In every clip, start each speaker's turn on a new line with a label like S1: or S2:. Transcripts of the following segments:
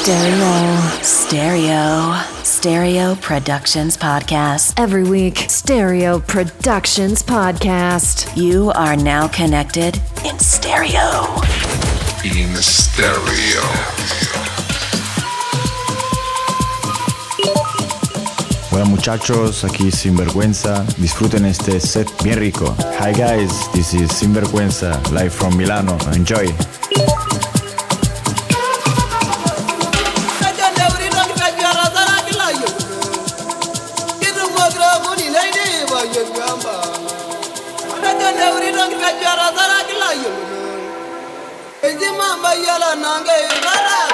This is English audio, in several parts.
S1: Stereo. Stereo. Stereo Productions Podcast.
S2: Every week, Stereo Productions Podcast.
S1: You are now connected in stereo.
S3: In stereo.
S4: Hola muchachos, aquí Sinvergüenza. Disfruten este set bien rico. Hi guys, this is Sinvergüenza, live from Milano. Enjoy.
S5: Mamba yala nange rara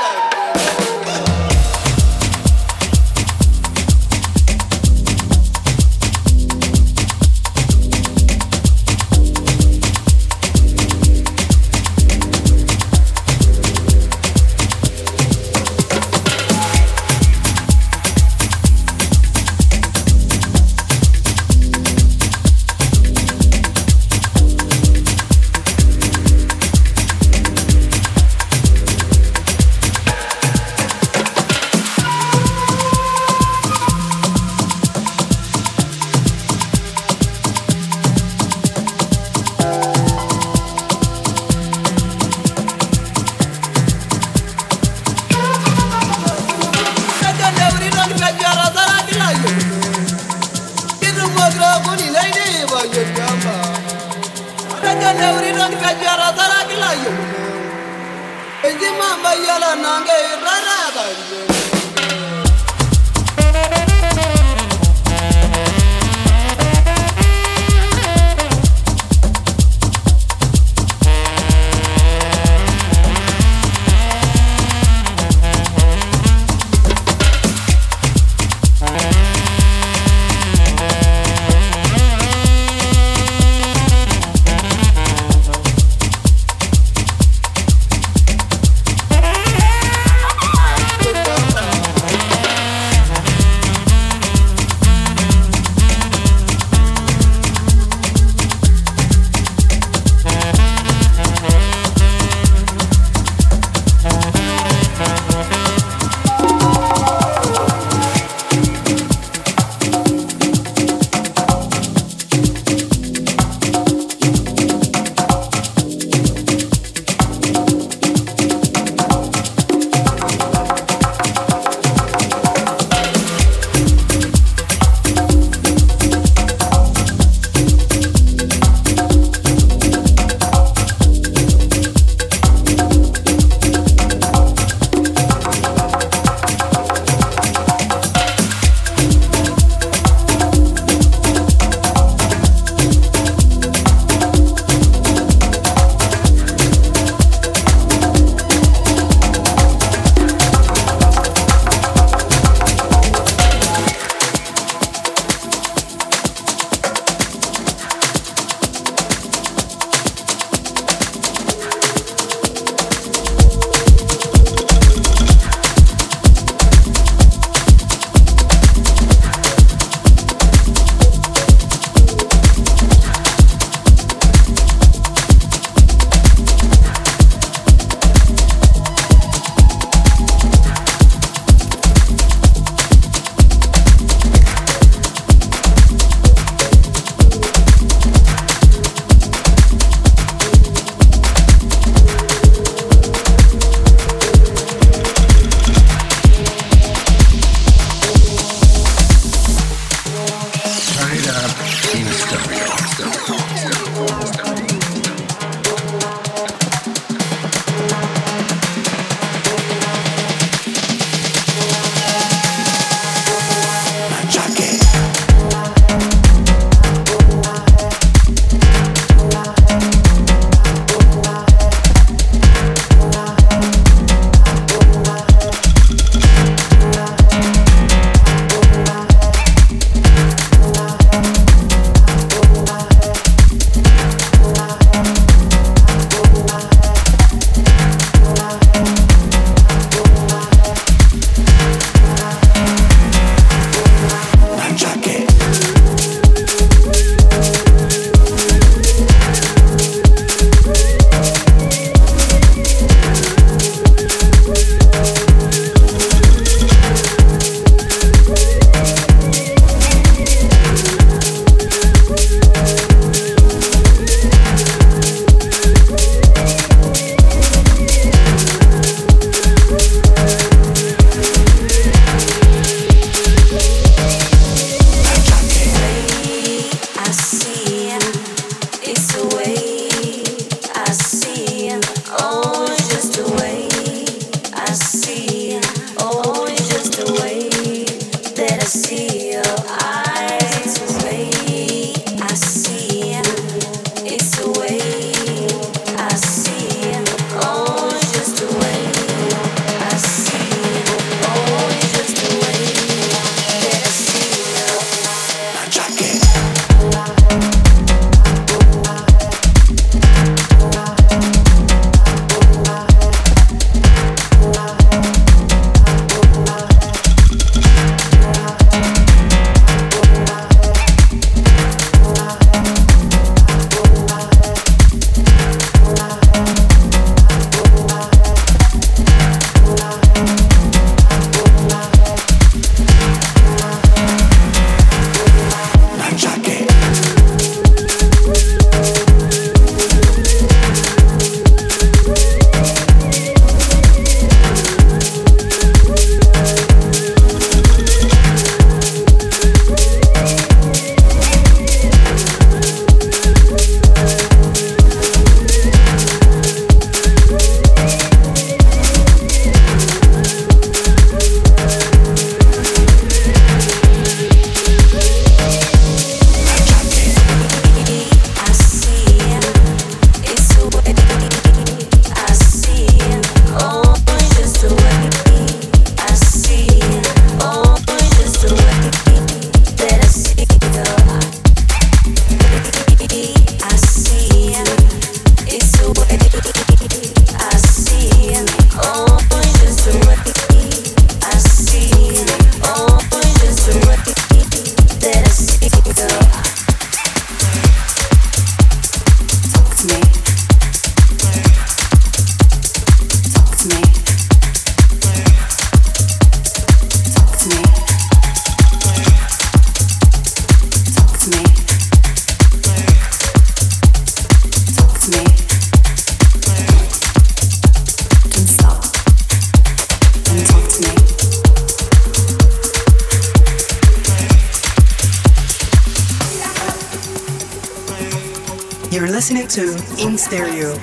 S6: In Stereo.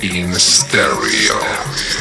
S3: In Stereo.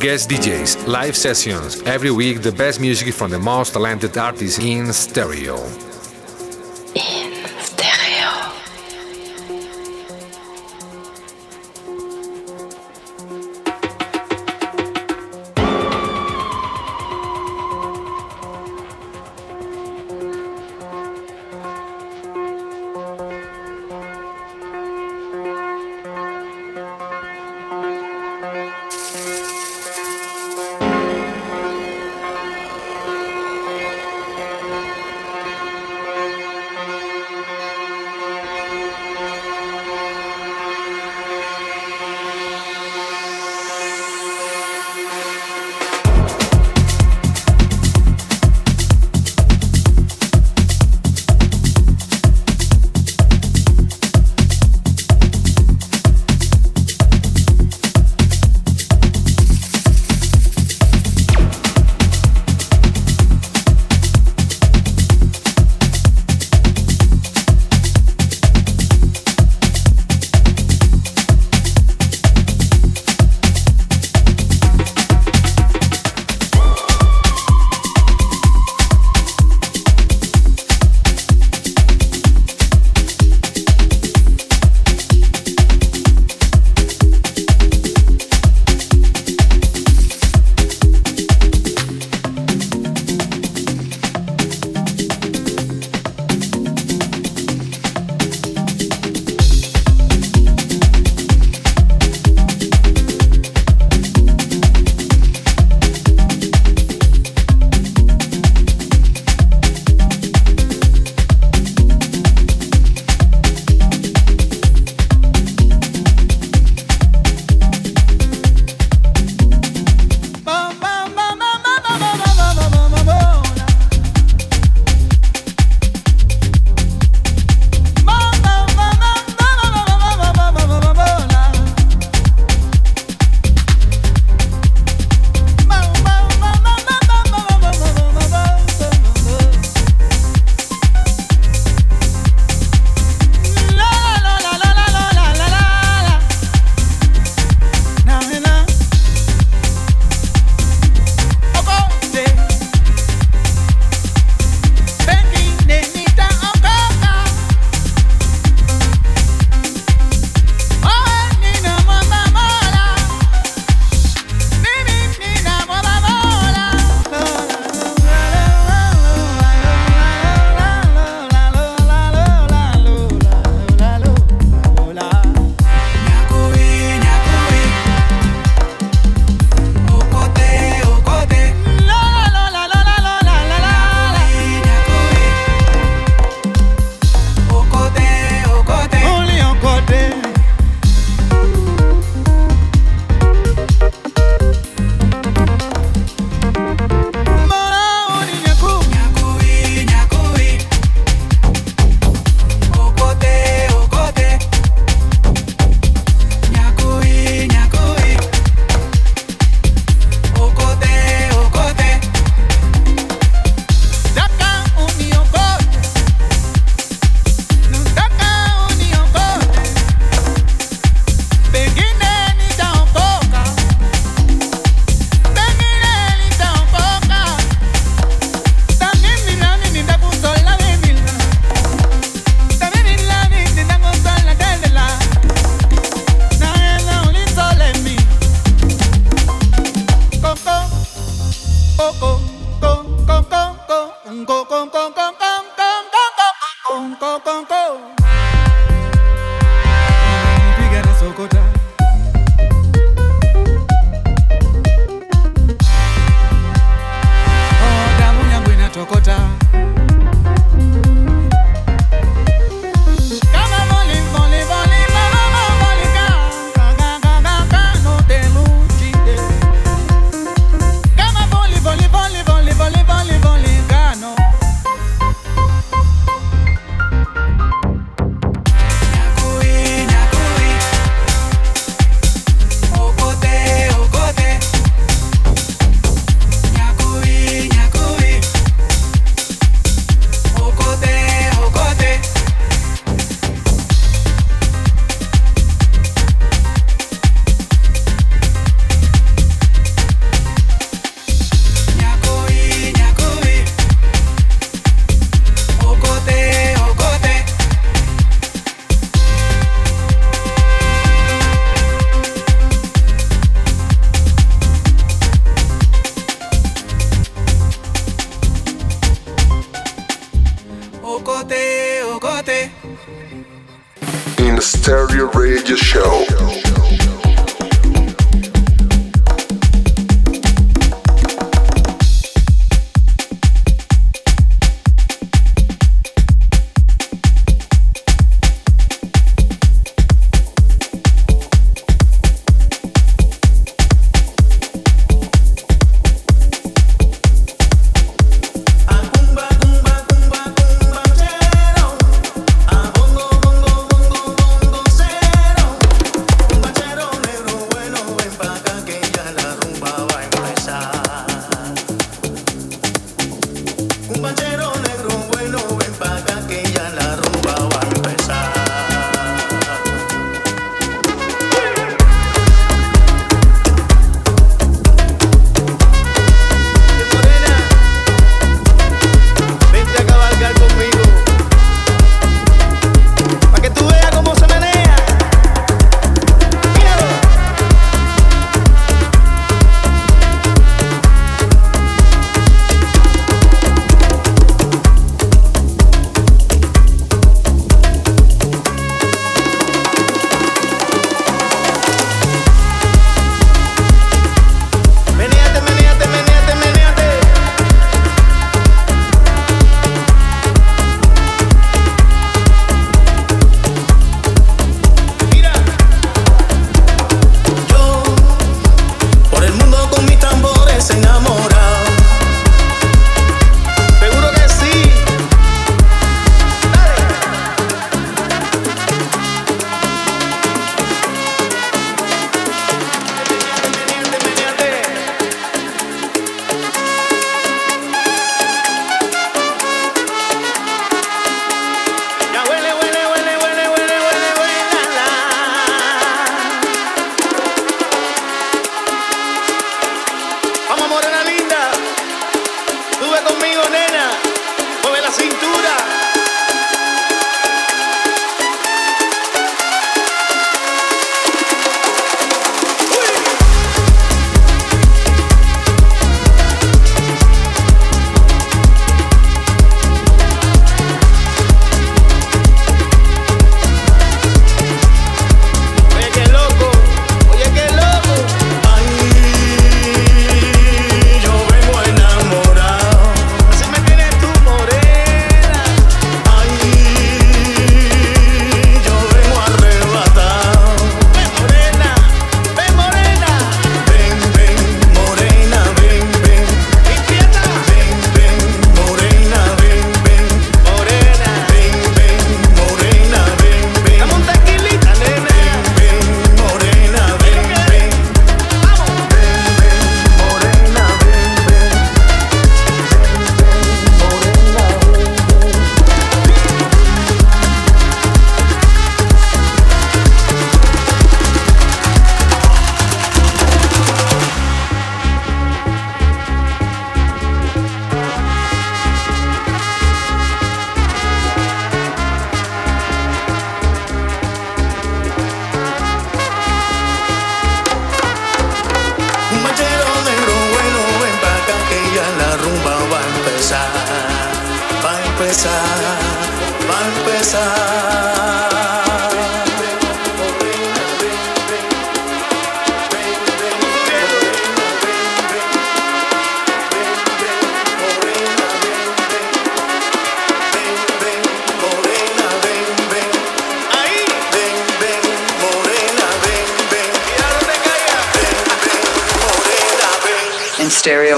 S7: Guest DJs, live sessions, every week the best music from the most talented artists in stereo.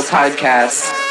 S1: Podcast.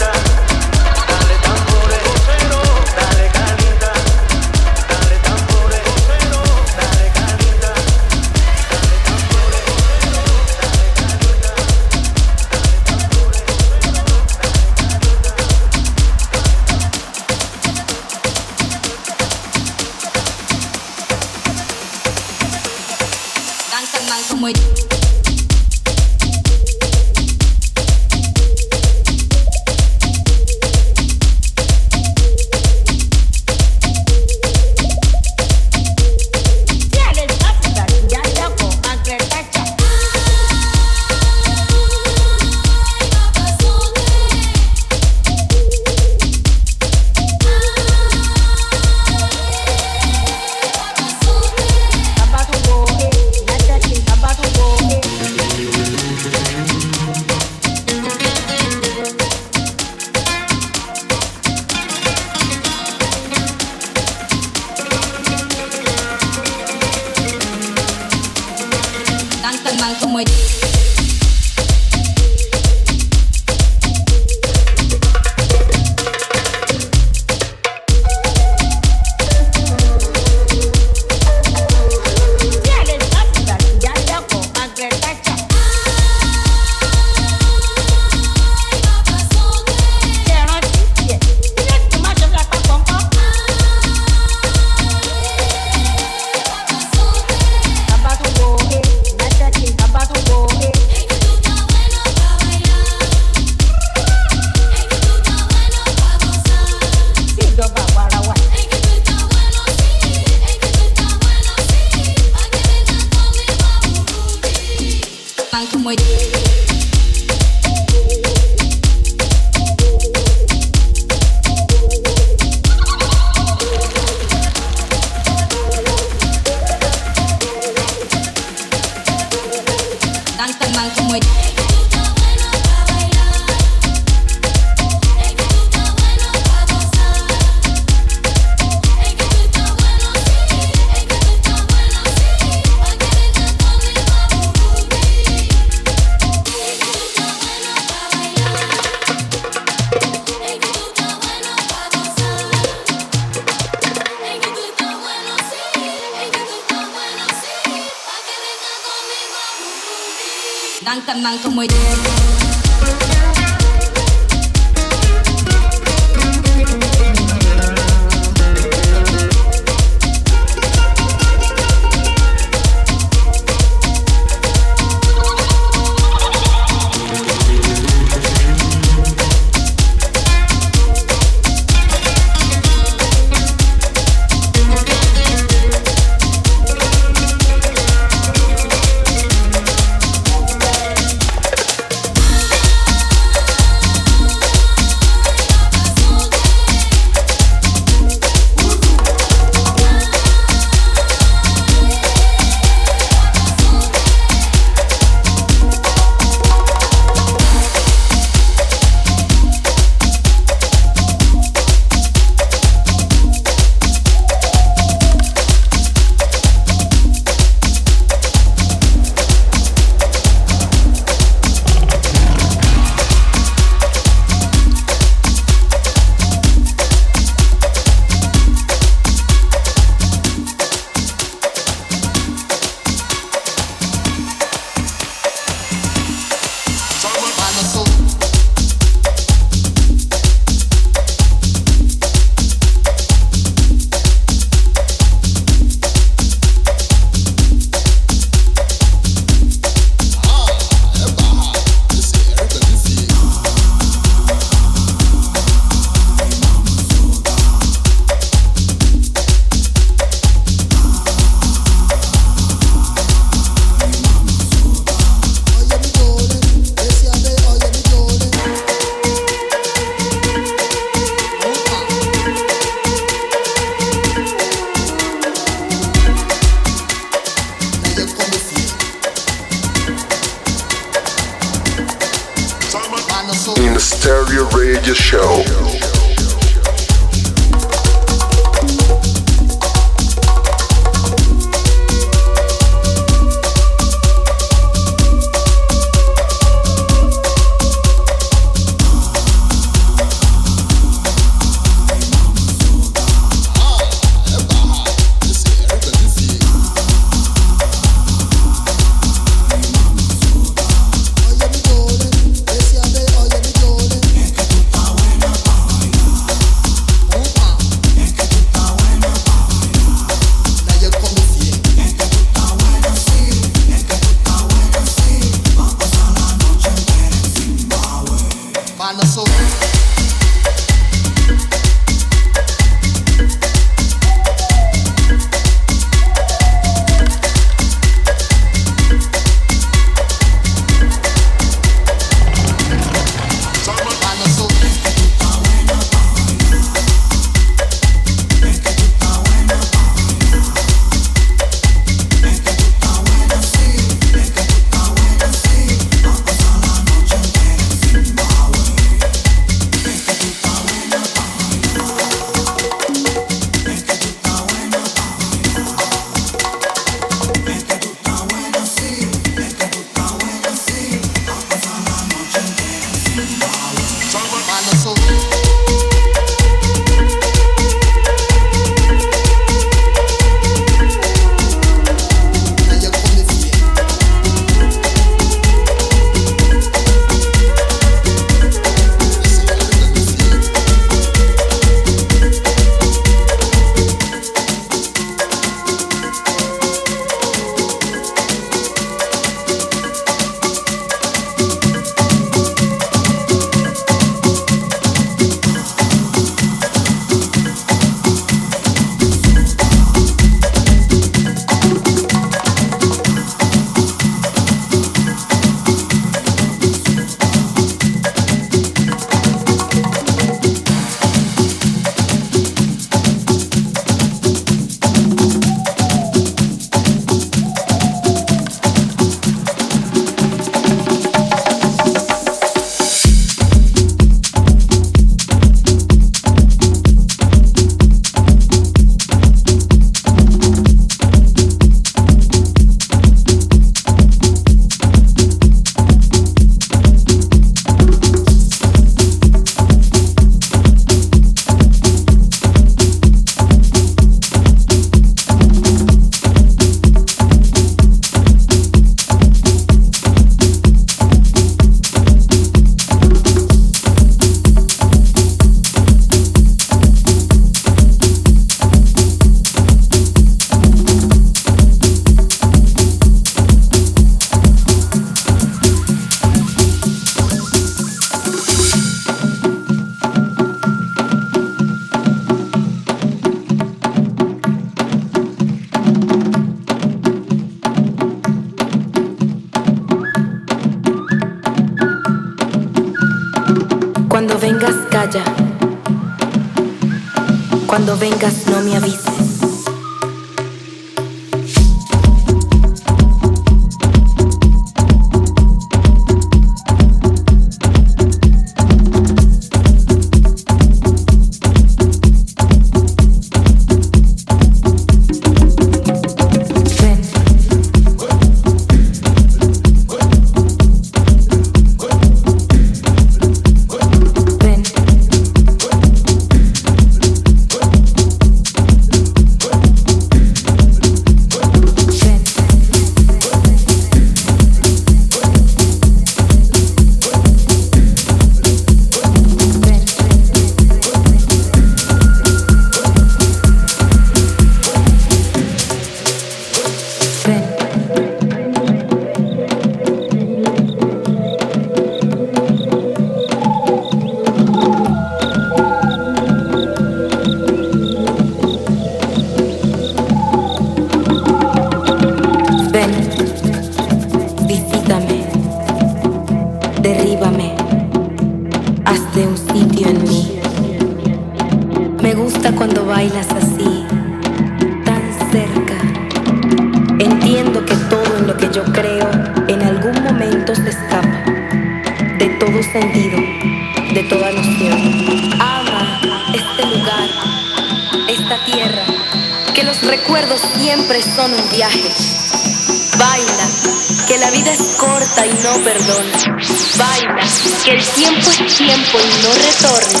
S1: tiempo y
S8: no
S9: retorna.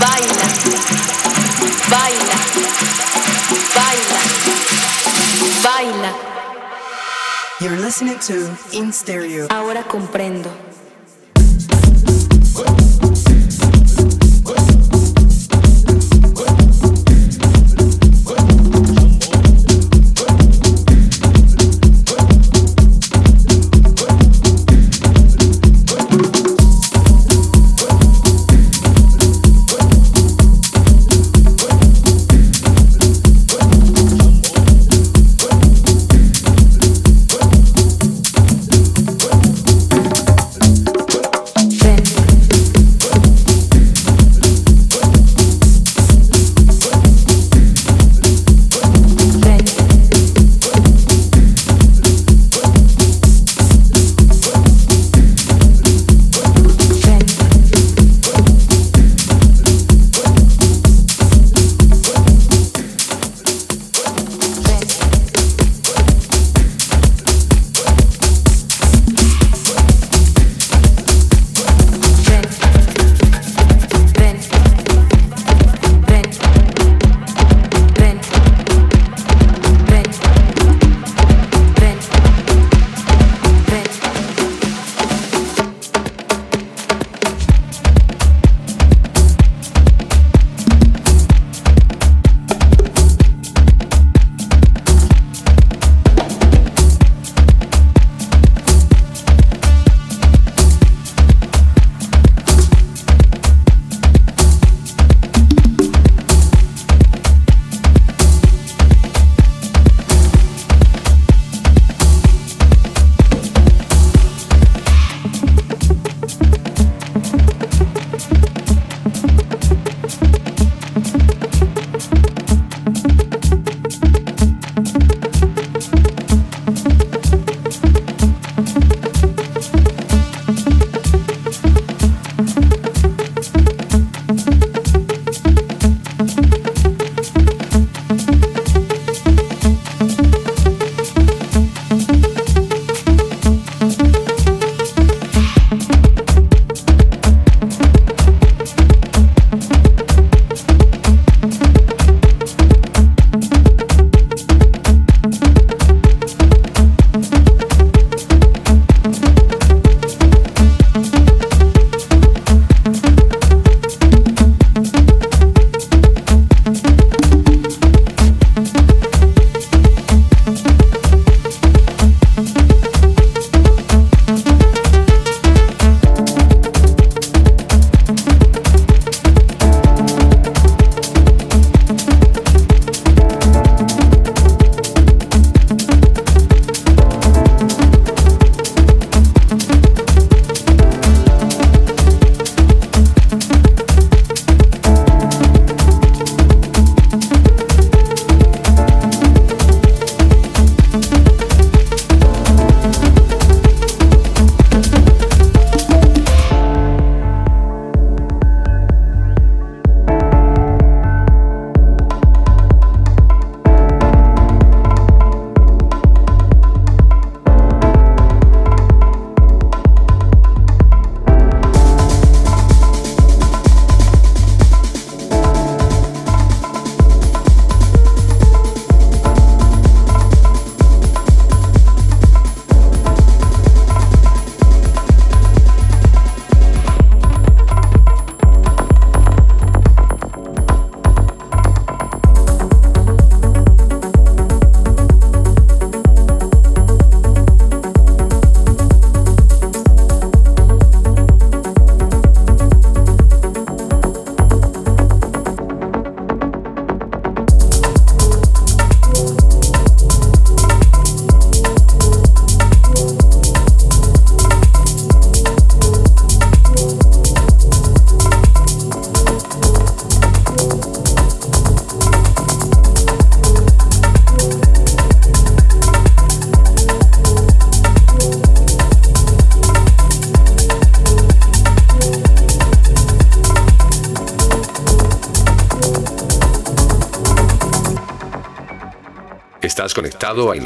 S9: Baila, baila, baila, baila. You're listening to In Stereo. Ahora comprendo.
S7: Estás conectado a In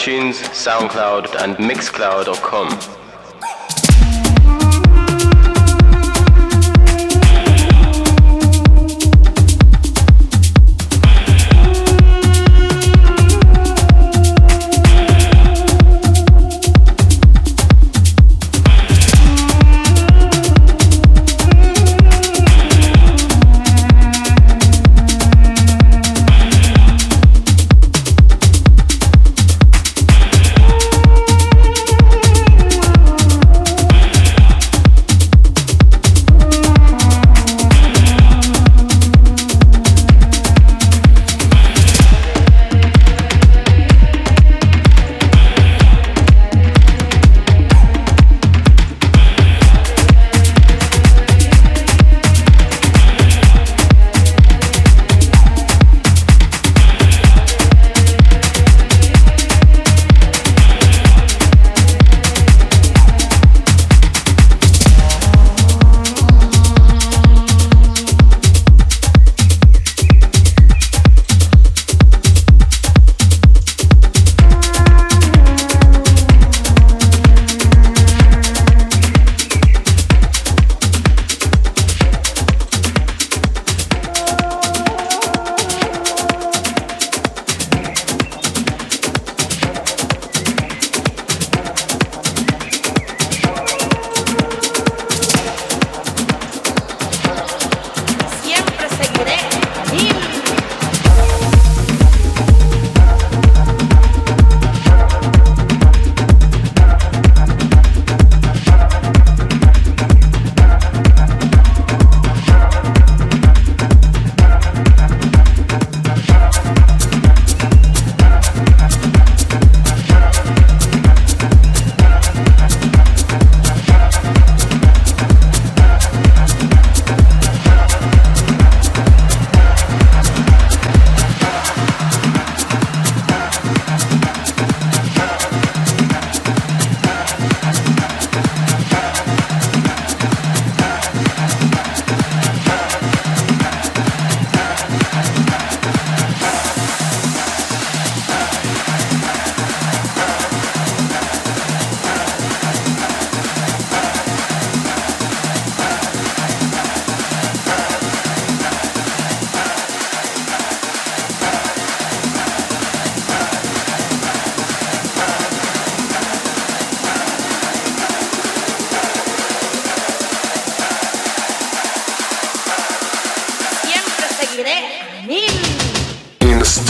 S10: iTunes, SoundCloud, and Mixcloud.com.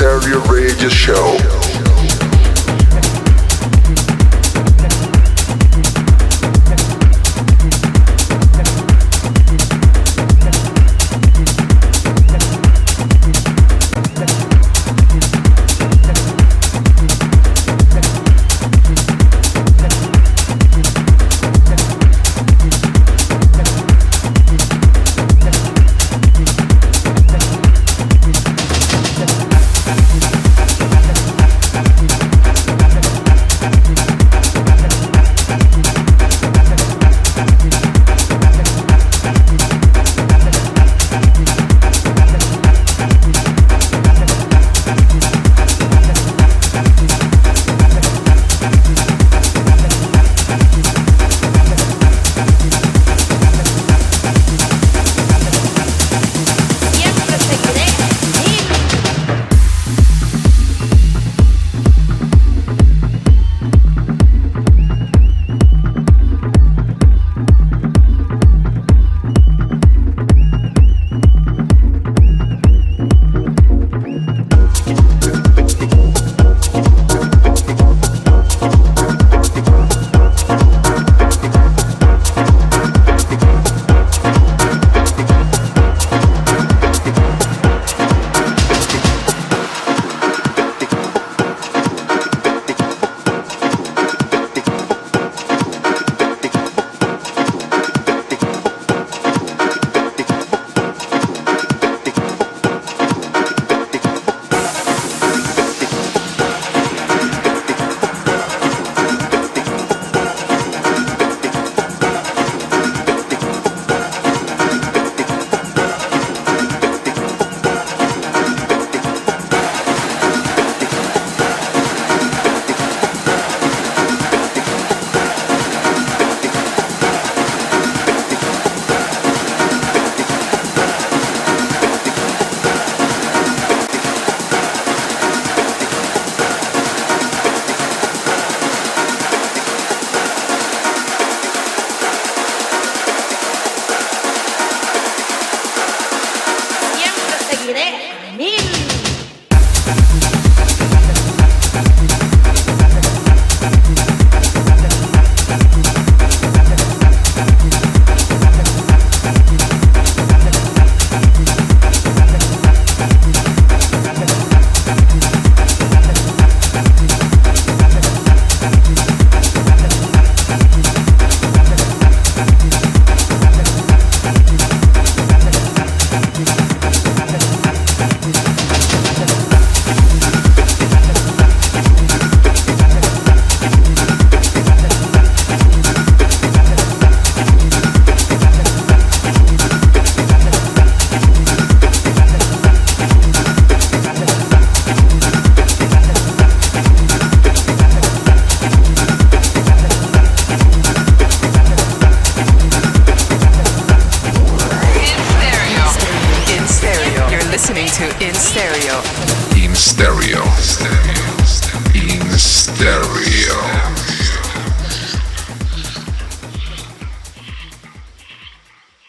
S6: Stereo Radio Show.